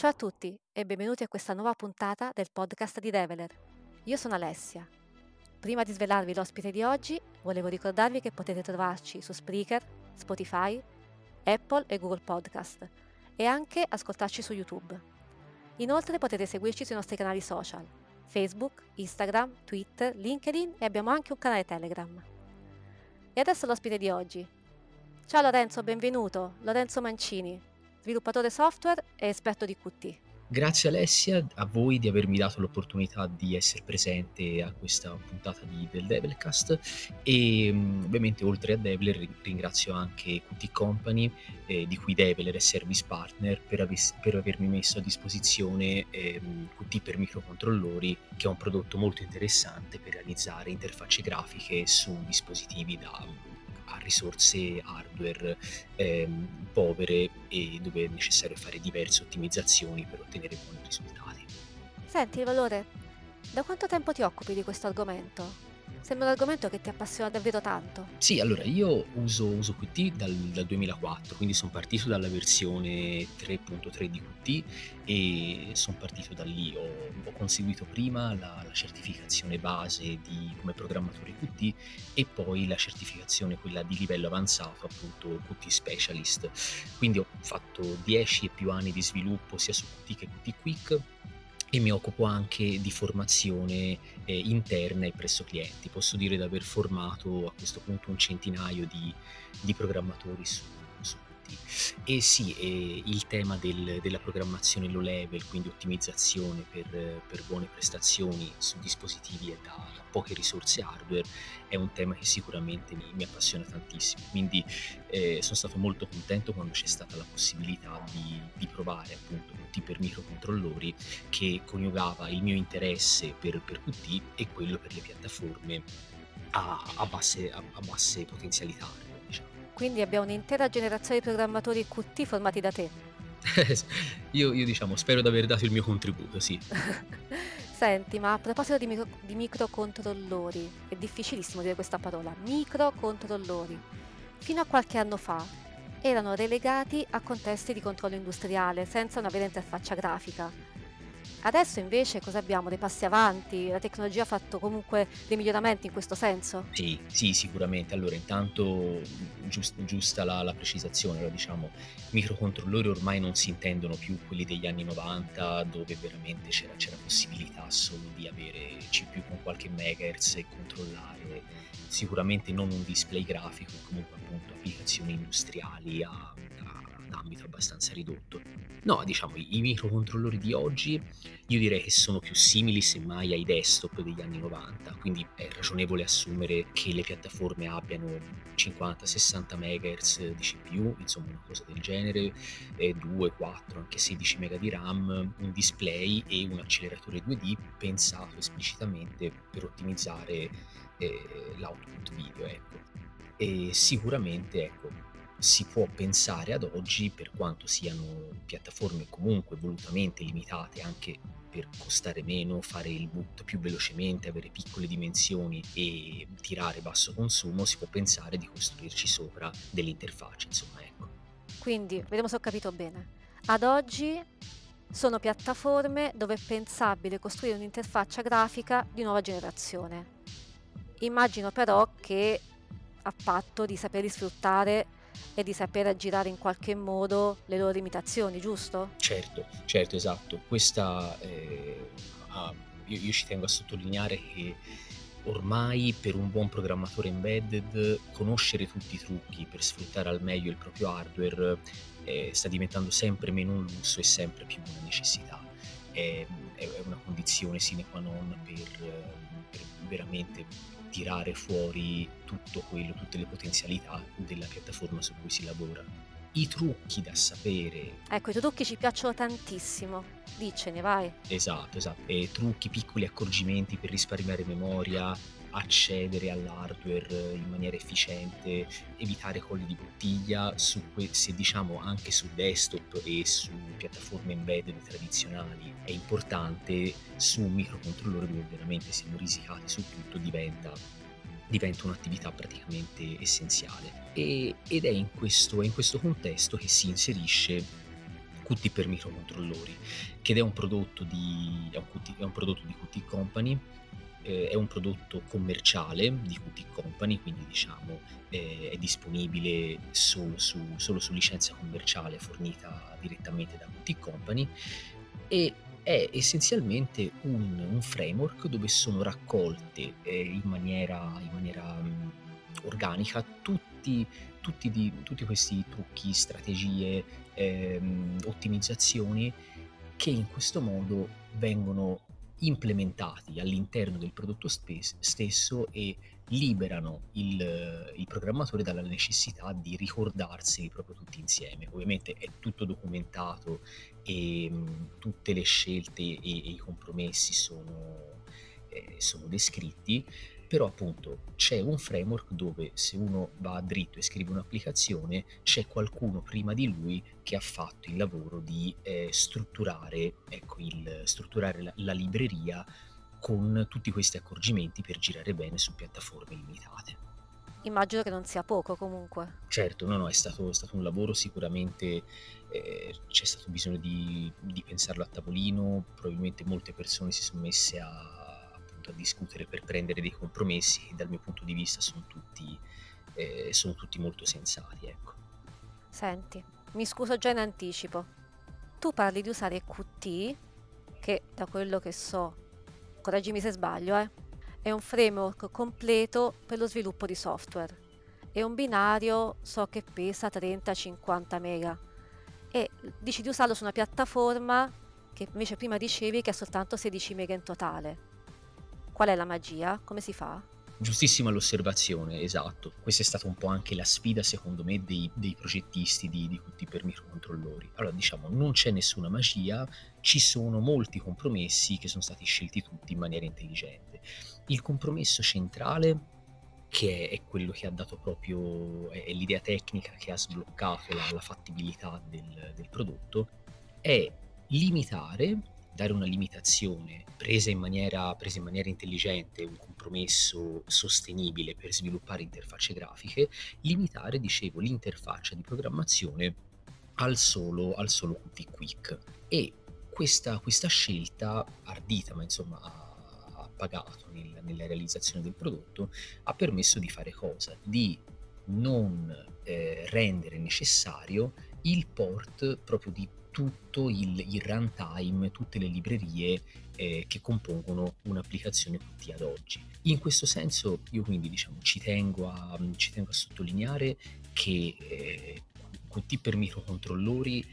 Ciao a tutti e benvenuti a questa nuova puntata del podcast di Develer. Io sono Alessia. Prima di svelarvi l'ospite di oggi, volevo ricordarvi che potete trovarci su Spreaker, Spotify, Apple e Google Podcast e anche ascoltarci su YouTube. Inoltre potete seguirci sui nostri canali social, Facebook, Instagram, Twitter, LinkedIn e abbiamo anche un canale Telegram. E adesso l'ospite di oggi. Ciao Lorenzo, benvenuto, Lorenzo Mancini, sviluppatore software e esperto di Qt. Grazie Alessia, a voi di avermi dato l'opportunità di essere presente a questa puntata di, del Devilcast e um, ovviamente oltre a Deviler ringrazio anche Qt Company eh, di cui Deviler è service partner per, aves- per avermi messo a disposizione eh, Qt per microcontrollori che è un prodotto molto interessante per realizzare interfacce grafiche su dispositivi da a risorse hardware ehm, povere e dove è necessario fare diverse ottimizzazioni per ottenere buoni risultati. Senti, Valore, da quanto tempo ti occupi di questo argomento? Sembra un argomento che ti appassiona davvero tanto. Sì, allora io uso, uso Qt dal, dal 2004, quindi sono partito dalla versione 3.3 di Qt e sono partito da lì. Ho, ho conseguito prima la, la, certificazione base di, come programmatore Qt e poi la certificazione, quella di livello avanzato, appunto Qt Specialist. Quindi ho fatto 10 e più anni di sviluppo sia su Qt che Qt Quick e mi occupo anche di formazione eh, interna e presso clienti. Posso dire di aver formato a questo punto un centinaio di, di programmatori su, su e sì, eh, il tema del, della programmazione low level, quindi ottimizzazione per, per buone prestazioni su dispositivi e da, da, poche risorse hardware, è un tema che sicuramente mi, mi appassiona tantissimo. Quindi eh, sono stato molto contento quando c'è stata la possibilità di, di provare appunto Qt per microcontrollori che coniugava il mio interesse per, per Qt e quello per le piattaforme a, a, basse, a, a basse potenzialità quindi abbiamo un'intera generazione di programmatori Qt formati da te. io, io, diciamo, spero di aver dato il mio contributo, sì. Senti, ma a proposito di, micro, di microcontrollori, è difficilissimo dire questa parola, microcontrollori. Fino a qualche anno fa erano relegati a contesti di controllo industriale, senza una vera interfaccia grafica. Adesso invece cosa abbiamo? Dei passi avanti? La tecnologia ha fatto comunque dei miglioramenti in questo senso? Sì, sì, sicuramente. Allora, intanto giust, giusta la, la precisazione, allora, diciamo, microcontrollori ormai non si intendono più quelli degli anni 90 dove veramente c'era, c'era possibilità solo di avere CPU con qualche megahertz e controllare sicuramente non un display grafico, comunque appunto applicazioni industriali a, a, abbastanza ridotto. No, diciamo, i, microcontrollori di oggi io direi che sono più simili semmai ai desktop degli anni 90, quindi è ragionevole assumere che le piattaforme abbiano 50-60 MHz di CPU, insomma una cosa del genere, 2, 4, anche 16 MB di RAM, un display e un acceleratore 2D pensato esplicitamente per ottimizzare eh, l'output video. Ecco. E sicuramente ecco, si può pensare ad oggi, per quanto siano piattaforme comunque volutamente limitate anche per costare meno, fare il boot più velocemente, avere piccole dimensioni e tirare basso consumo, si può pensare di costruirci sopra delle interfacce, insomma, ecco. Quindi, vediamo se ho capito bene. Ad oggi sono piattaforme dove è pensabile costruire un'interfaccia grafica di nuova generazione. Immagino però che a patto di saperli sfruttare e di saper aggirare in qualche modo le loro limitazioni, giusto? Certo, certo, esatto. Questa, eh, ah, io, io ci tengo a sottolineare che ormai per un buon programmatore embedded conoscere tutti i trucchi per sfruttare al meglio il proprio hardware eh, sta diventando sempre meno un lusso e sempre più una necessità. È, è una condizione sine qua non per, per veramente tirare fuori tutto quello, tutte le potenzialità della piattaforma su cui si lavora. I trucchi da sapere. Ecco, i trucchi ci piacciono tantissimo. Dicene, vai. Esatto, esatto. E trucchi, piccoli accorgimenti per risparmiare memoria, accedere all'hardware in maniera efficiente, evitare colli di bottiglia, que- se diciamo anche su desktop e su piattaforme embedded tradizionali è importante, su un microcontrollore dove veramente siamo risicati su tutto diventa, diventa un'attività praticamente essenziale. E, ed è in, questo, è in questo contesto che si inserisce Qt per microcontrollori, che è un prodotto di, è un Qt, è un prodotto di Qt Company, eh, è un prodotto commerciale di Qt Company, quindi diciamo eh, è disponibile solo su, solo su licenza commerciale fornita direttamente da Qt Company e è essenzialmente un, un framework dove sono raccolte eh, in maniera, in maniera um, organica tutti, tutti, di, tutti, questi trucchi, strategie, ehm, ottimizzazioni che in questo modo vengono implementati all'interno del prodotto spe- stesso e liberano il, il, programmatore dalla necessità di ricordarseli proprio tutti insieme. Ovviamente è tutto documentato e mh, tutte le scelte e, e i compromessi sono, eh, sono descritti, però appunto c'è un framework dove se uno va dritto e scrive un'applicazione c'è qualcuno prima di lui che ha fatto il lavoro di eh, strutturare, ecco, il, strutturare la, la libreria con tutti questi accorgimenti per girare bene su piattaforme limitate. Immagino che non sia poco comunque. Certo, no, no, è stato, è stato un lavoro sicuramente, eh, c'è stato bisogno di, di, pensarlo a tavolino, probabilmente molte persone si sono messe a, a discutere per prendere dei compromessi che dal mio punto di vista sono tutti, eh, sono tutti molto sensati. Ecco. Senti, mi scuso già in anticipo. Tu parli di usare Qt, che da quello che so, correggimi se sbaglio, eh, è un framework completo per lo sviluppo di software. È un binario, so che pesa 30-50 mega. E dici di usarlo su una piattaforma che invece prima dicevi che ha soltanto 16 mega in totale. Qual è la magia? Come si fa? Giustissima l'osservazione, esatto. Questa è stata un po' anche la sfida, secondo me, dei, dei progettisti di, di Qt per microcontrollori. Allora, diciamo, non c'è nessuna magia, ci sono molti compromessi che sono stati scelti tutti in maniera intelligente. Il compromesso centrale, che è, quello che ha dato proprio, è, è, l'idea tecnica che ha sbloccato la, la fattibilità del, del prodotto, è limitare dare una limitazione presa in, maniera, presa in maniera intelligente, un compromesso sostenibile per sviluppare interfacce grafiche, limitare, dicevo, l'interfaccia di programmazione al solo, al solo Qt Quick. E questa, questa scelta ardita, ma insomma ha, pagato nel, nella realizzazione del prodotto, ha permesso di fare cosa? Di non eh, rendere necessario il port proprio di tutto il, il runtime, tutte le librerie eh, che compongono un'applicazione Qt ad oggi. In questo senso io quindi diciamo, ci, tengo a, ci tengo a sottolineare che eh, Qt per microcontrollori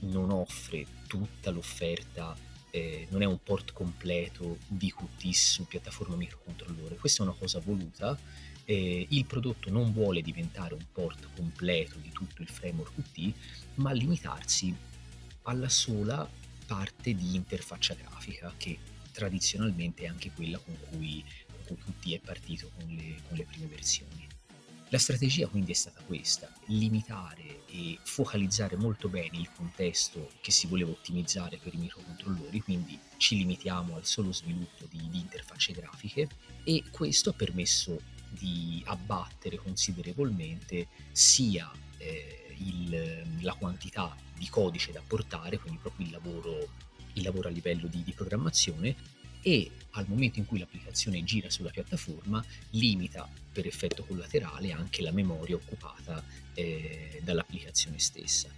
non offre tutta l'offerta eh, non è un port completo di Qt su piattaforma microcontrollore, questa è una cosa voluta. Eh, il prodotto non vuole diventare un port completo di tutto il framework Qt, ma limitarsi alla sola parte di interfaccia grafica che tradizionalmente è anche quella con cui, con cui è partito con le, con le prime versioni. La strategia quindi è stata questa, limitare e focalizzare molto bene il contesto che si voleva ottimizzare per i microcontrollori, quindi ci limitiamo al solo sviluppo di, di interfacce grafiche e questo ha permesso di abbattere considerevolmente sia eh, il, la quantità di codice da portare, quindi proprio il lavoro, il lavoro a livello di, di programmazione e al momento in cui l'applicazione gira sulla piattaforma limita per effetto collaterale anche la memoria occupata eh, dall'applicazione stessa.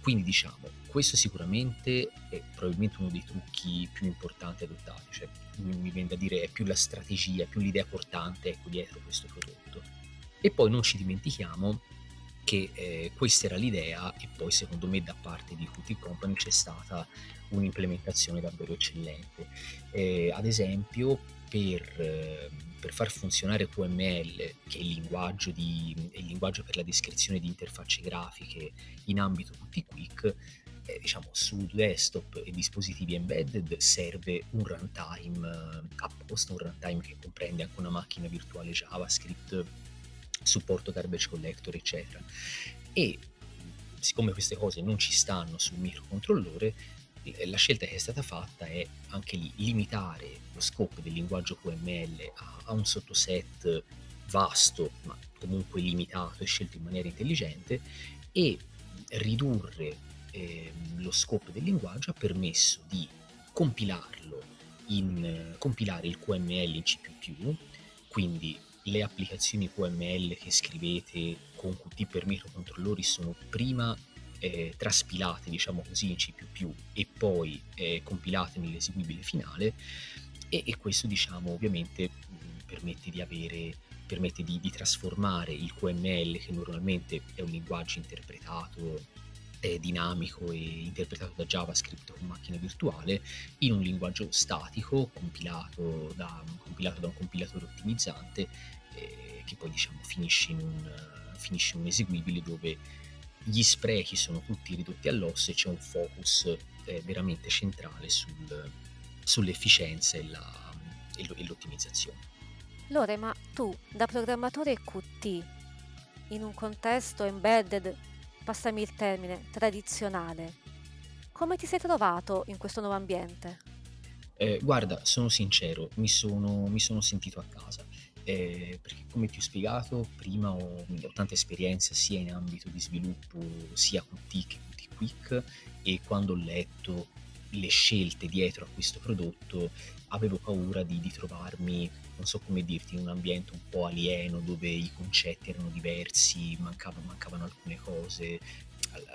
Quindi diciamo, questo sicuramente è probabilmente uno dei trucchi più importanti adottati, cioè mi viene da dire è più la strategia, più l'idea portante ecco, dietro questo prodotto. E poi non ci dimentichiamo che eh, questa era l'idea e poi secondo me da parte di Qt Company c'è stata un'implementazione davvero eccellente. Eh, ad esempio per, eh, per, far funzionare QML, che è il, linguaggio di, è il linguaggio per la descrizione di interfacce grafiche in ambito Qt Quick, eh, diciamo su desktop e dispositivi embedded serve un runtime eh, apposta, un runtime che comprende anche una macchina virtuale JavaScript supporto garbage collector, eccetera. E siccome queste cose non ci stanno sul microcontrollore, la scelta che è stata fatta è anche lì limitare lo scopo del linguaggio QML a, a un sottoset vasto, ma comunque limitato e scelto in maniera intelligente, e ridurre eh, lo scope del linguaggio ha permesso di compilarlo in, compilare il QML in C++, quindi le applicazioni QML che scrivete con Qt per microcontrollori sono prima eh, traspilate, diciamo così, in C++ e poi eh, compilate nell'eseguibile finale e, e questo, diciamo, ovviamente mh, permette di avere permette di, di, trasformare il QML, che normalmente è un linguaggio interpretato eh, dinamico e interpretato da JavaScript con macchina virtuale, in un linguaggio statico compilato da, compilato da un compilatore ottimizzante eh, che poi diciamo finisce in, un, finisce in un eseguibile dove gli sprechi sono tutti ridotti all'osso e c'è un focus eh, veramente centrale sul, sull'efficienza e, la, e, e l'ottimizzazione. Lore, ma tu da programmatore Qt in un contesto embedded, passami il termine, tradizionale, come ti sei trovato in questo nuovo ambiente? Eh, guarda, sono sincero, mi sono, mi sono sentito a casa. Eh, perché come ti ho spiegato prima ho, ho, tanta esperienza sia in ambito di sviluppo sia Qt che Qt Quick e quando ho letto le scelte dietro a questo prodotto avevo paura di, di trovarmi non so come dirti, in un ambiente un po' alieno dove i concetti erano diversi, mancavano, mancavano alcune cose,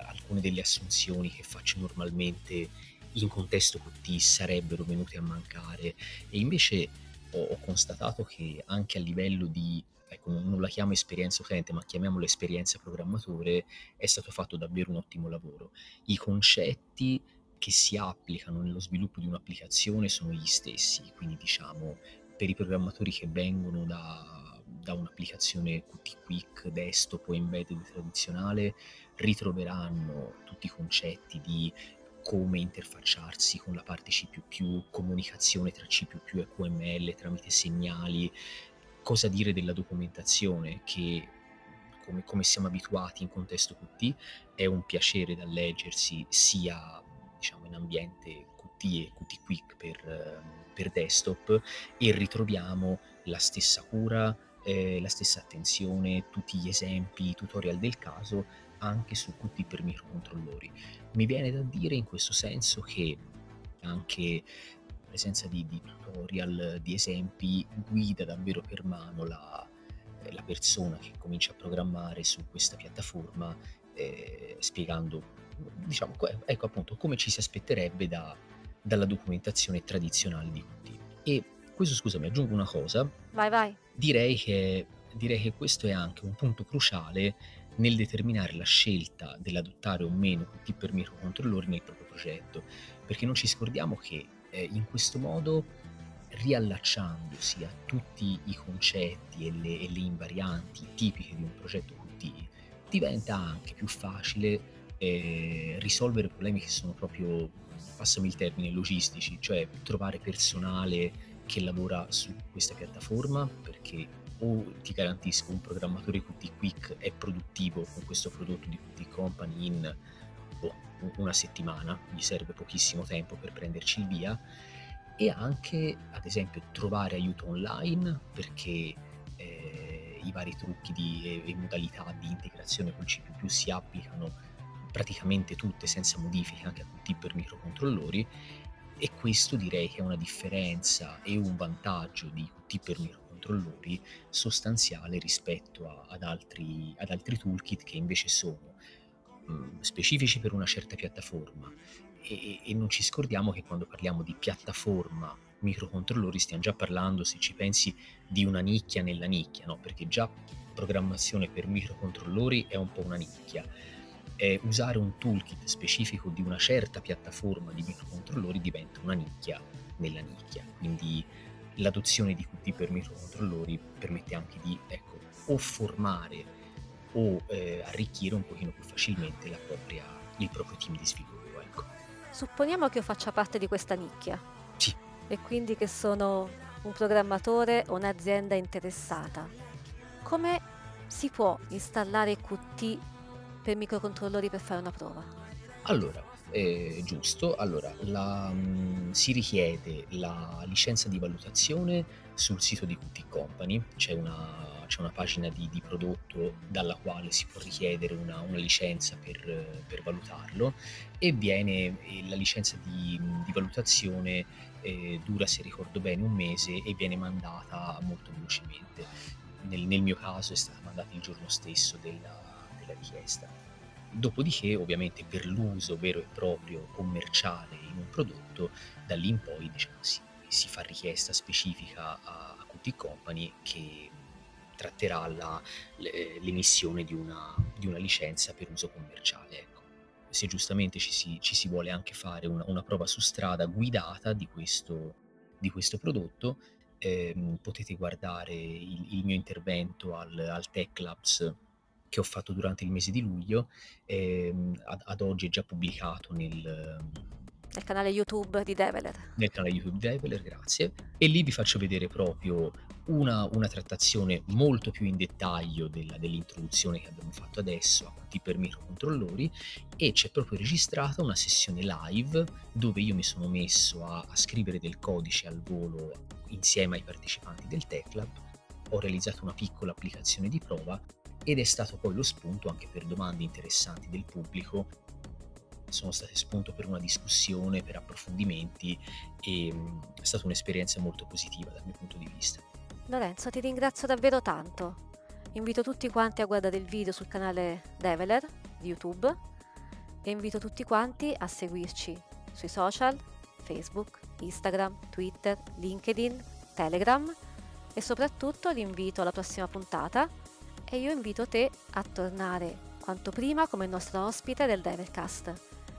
alcune delle assunzioni che faccio normalmente in contesto Qt sarebbero venute a mancare e invece ho, ho constatato che anche a livello di ecco, non la chiamo esperienza utente, ma chiamiamola esperienza programmatore, è stato fatto davvero un ottimo lavoro. I concetti che si applicano nello sviluppo di un'applicazione sono gli stessi, quindi diciamo per i programmatori che vengono da, da un'applicazione Qt Quick desktop o embedded tradizionale ritroveranno tutti i concetti di come interfacciarsi con la parte C++, comunicazione tra C++ e QML tramite segnali, cosa dire della documentazione che come, come siamo abituati in contesto Qt è un piacere da leggersi sia diciamo, in ambiente Qt e Qt Quick per per desktop e ritroviamo la stessa cura, eh, la stessa attenzione, tutti gli esempi, i tutorial del caso anche su Qt per microcontrollori. Mi viene da dire in questo senso che anche la presenza di, di tutorial, di esempi, guida davvero per mano la, eh, la persona che comincia a programmare su questa piattaforma eh, spiegando diciamo ecco appunto come ci si aspetterebbe da, dalla documentazione tradizionale di Qt. E questo, scusami, aggiungo una cosa. Vai, vai. Direi che, direi che questo è anche un punto cruciale nel determinare la scelta dell'adottare o meno Qt per microcontrollori nel proprio progetto, perché non ci scordiamo che eh, in questo modo riallacciandosi a tutti i concetti e le, e le, invarianti tipiche di un progetto Qt, diventa anche più facile eh, risolvere problemi che sono proprio passami il termine, logistici, cioè trovare personale che lavora su questa piattaforma perché o ti garantisco un programmatore Qt Quick è produttivo con questo prodotto di Qt Company in oh, una settimana, gli serve pochissimo tempo per prenderci il via e anche ad esempio trovare aiuto online perché eh, i vari trucchi di, e, e modalità di integrazione con C++ si applicano praticamente tutte senza modifiche anche a Qt per microcontrollori e questo direi che è una differenza e un vantaggio di Qt per microcontrollori sostanziale rispetto a, ad, altri, ad, altri, toolkit che invece sono mh, mm, specifici per una certa piattaforma e, e non ci scordiamo che quando parliamo di piattaforma microcontrollori stiamo già parlando, se ci pensi, di una nicchia nella nicchia, no? perché già programmazione per microcontrollori è un po' una nicchia eh, usare un toolkit specifico di una certa piattaforma di microcontrollori diventa una nicchia nella nicchia. Quindi l'adozione di Qt per microcontrollori permette anche di ecco, o formare o eh, arricchire un pochino più facilmente propria, il proprio team di sviluppo. Ecco. Supponiamo che io faccia parte di questa nicchia. Sì. E quindi che sono un programmatore o un'azienda interessata. Come si può installare Qt per microcontrollori per fare una prova? Allora, Eh, giusto, allora la, mh, si richiede la licenza di valutazione sul sito di QT Company, c'è una c'è una pagina di, di, prodotto dalla quale si può richiedere una, una licenza per, per, valutarlo e viene la licenza di, di valutazione eh, dura se ricordo bene un mese e viene mandata molto velocemente. Nel, nel mio caso è stata mandata il giorno stesso della, della richiesta. Dopodiché, ovviamente, per l'uso vero e proprio commerciale in un prodotto, da lì in poi diciamo, si, si fa richiesta specifica a, a QT Company che tratterà la, l'emissione di una, di una, licenza per uso commerciale. Ecco. Se giustamente ci si, ci si, vuole anche fare una, una, prova su strada guidata di questo, di questo prodotto, ehm, potete guardare il, il, mio intervento al, al Tech Labs che ho fatto durante il mese di luglio, ehm, ad, ad, oggi è già pubblicato nel, nel canale YouTube di Develer. Nel canale YouTube di Develer, grazie. E lì vi faccio vedere proprio una, una trattazione molto più in dettaglio della, dell'introduzione che abbiamo fatto adesso a tutti per microcontrollori e c'è proprio registrata una sessione live dove io mi sono messo a, a scrivere del codice al volo insieme ai partecipanti del TechLab, ho realizzato una piccola applicazione di prova ed è stato poi lo spunto anche per domande interessanti del pubblico sono state spunto per una discussione, per approfondimenti e mm, è stata un'esperienza molto positiva dal mio punto di vista. Lorenzo, ti ringrazio davvero tanto. Invito tutti quanti a guardare il video sul canale Develer di YouTube e invito tutti quanti a seguirci sui social, Facebook, Instagram, Twitter, LinkedIn, Telegram e soprattutto l'invito alla prossima puntata e io invito te a tornare quanto prima come nostro ospite del Devercast.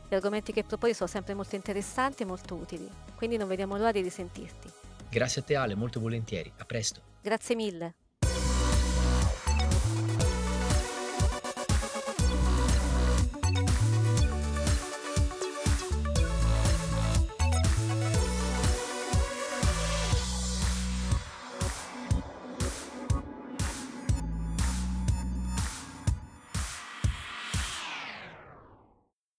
Gli argomenti che proponi sono sempre molto interessanti e molto utili, quindi non vediamo l'ora di risentirti. Grazie a te Ale, molto volentieri. A presto. Grazie mille.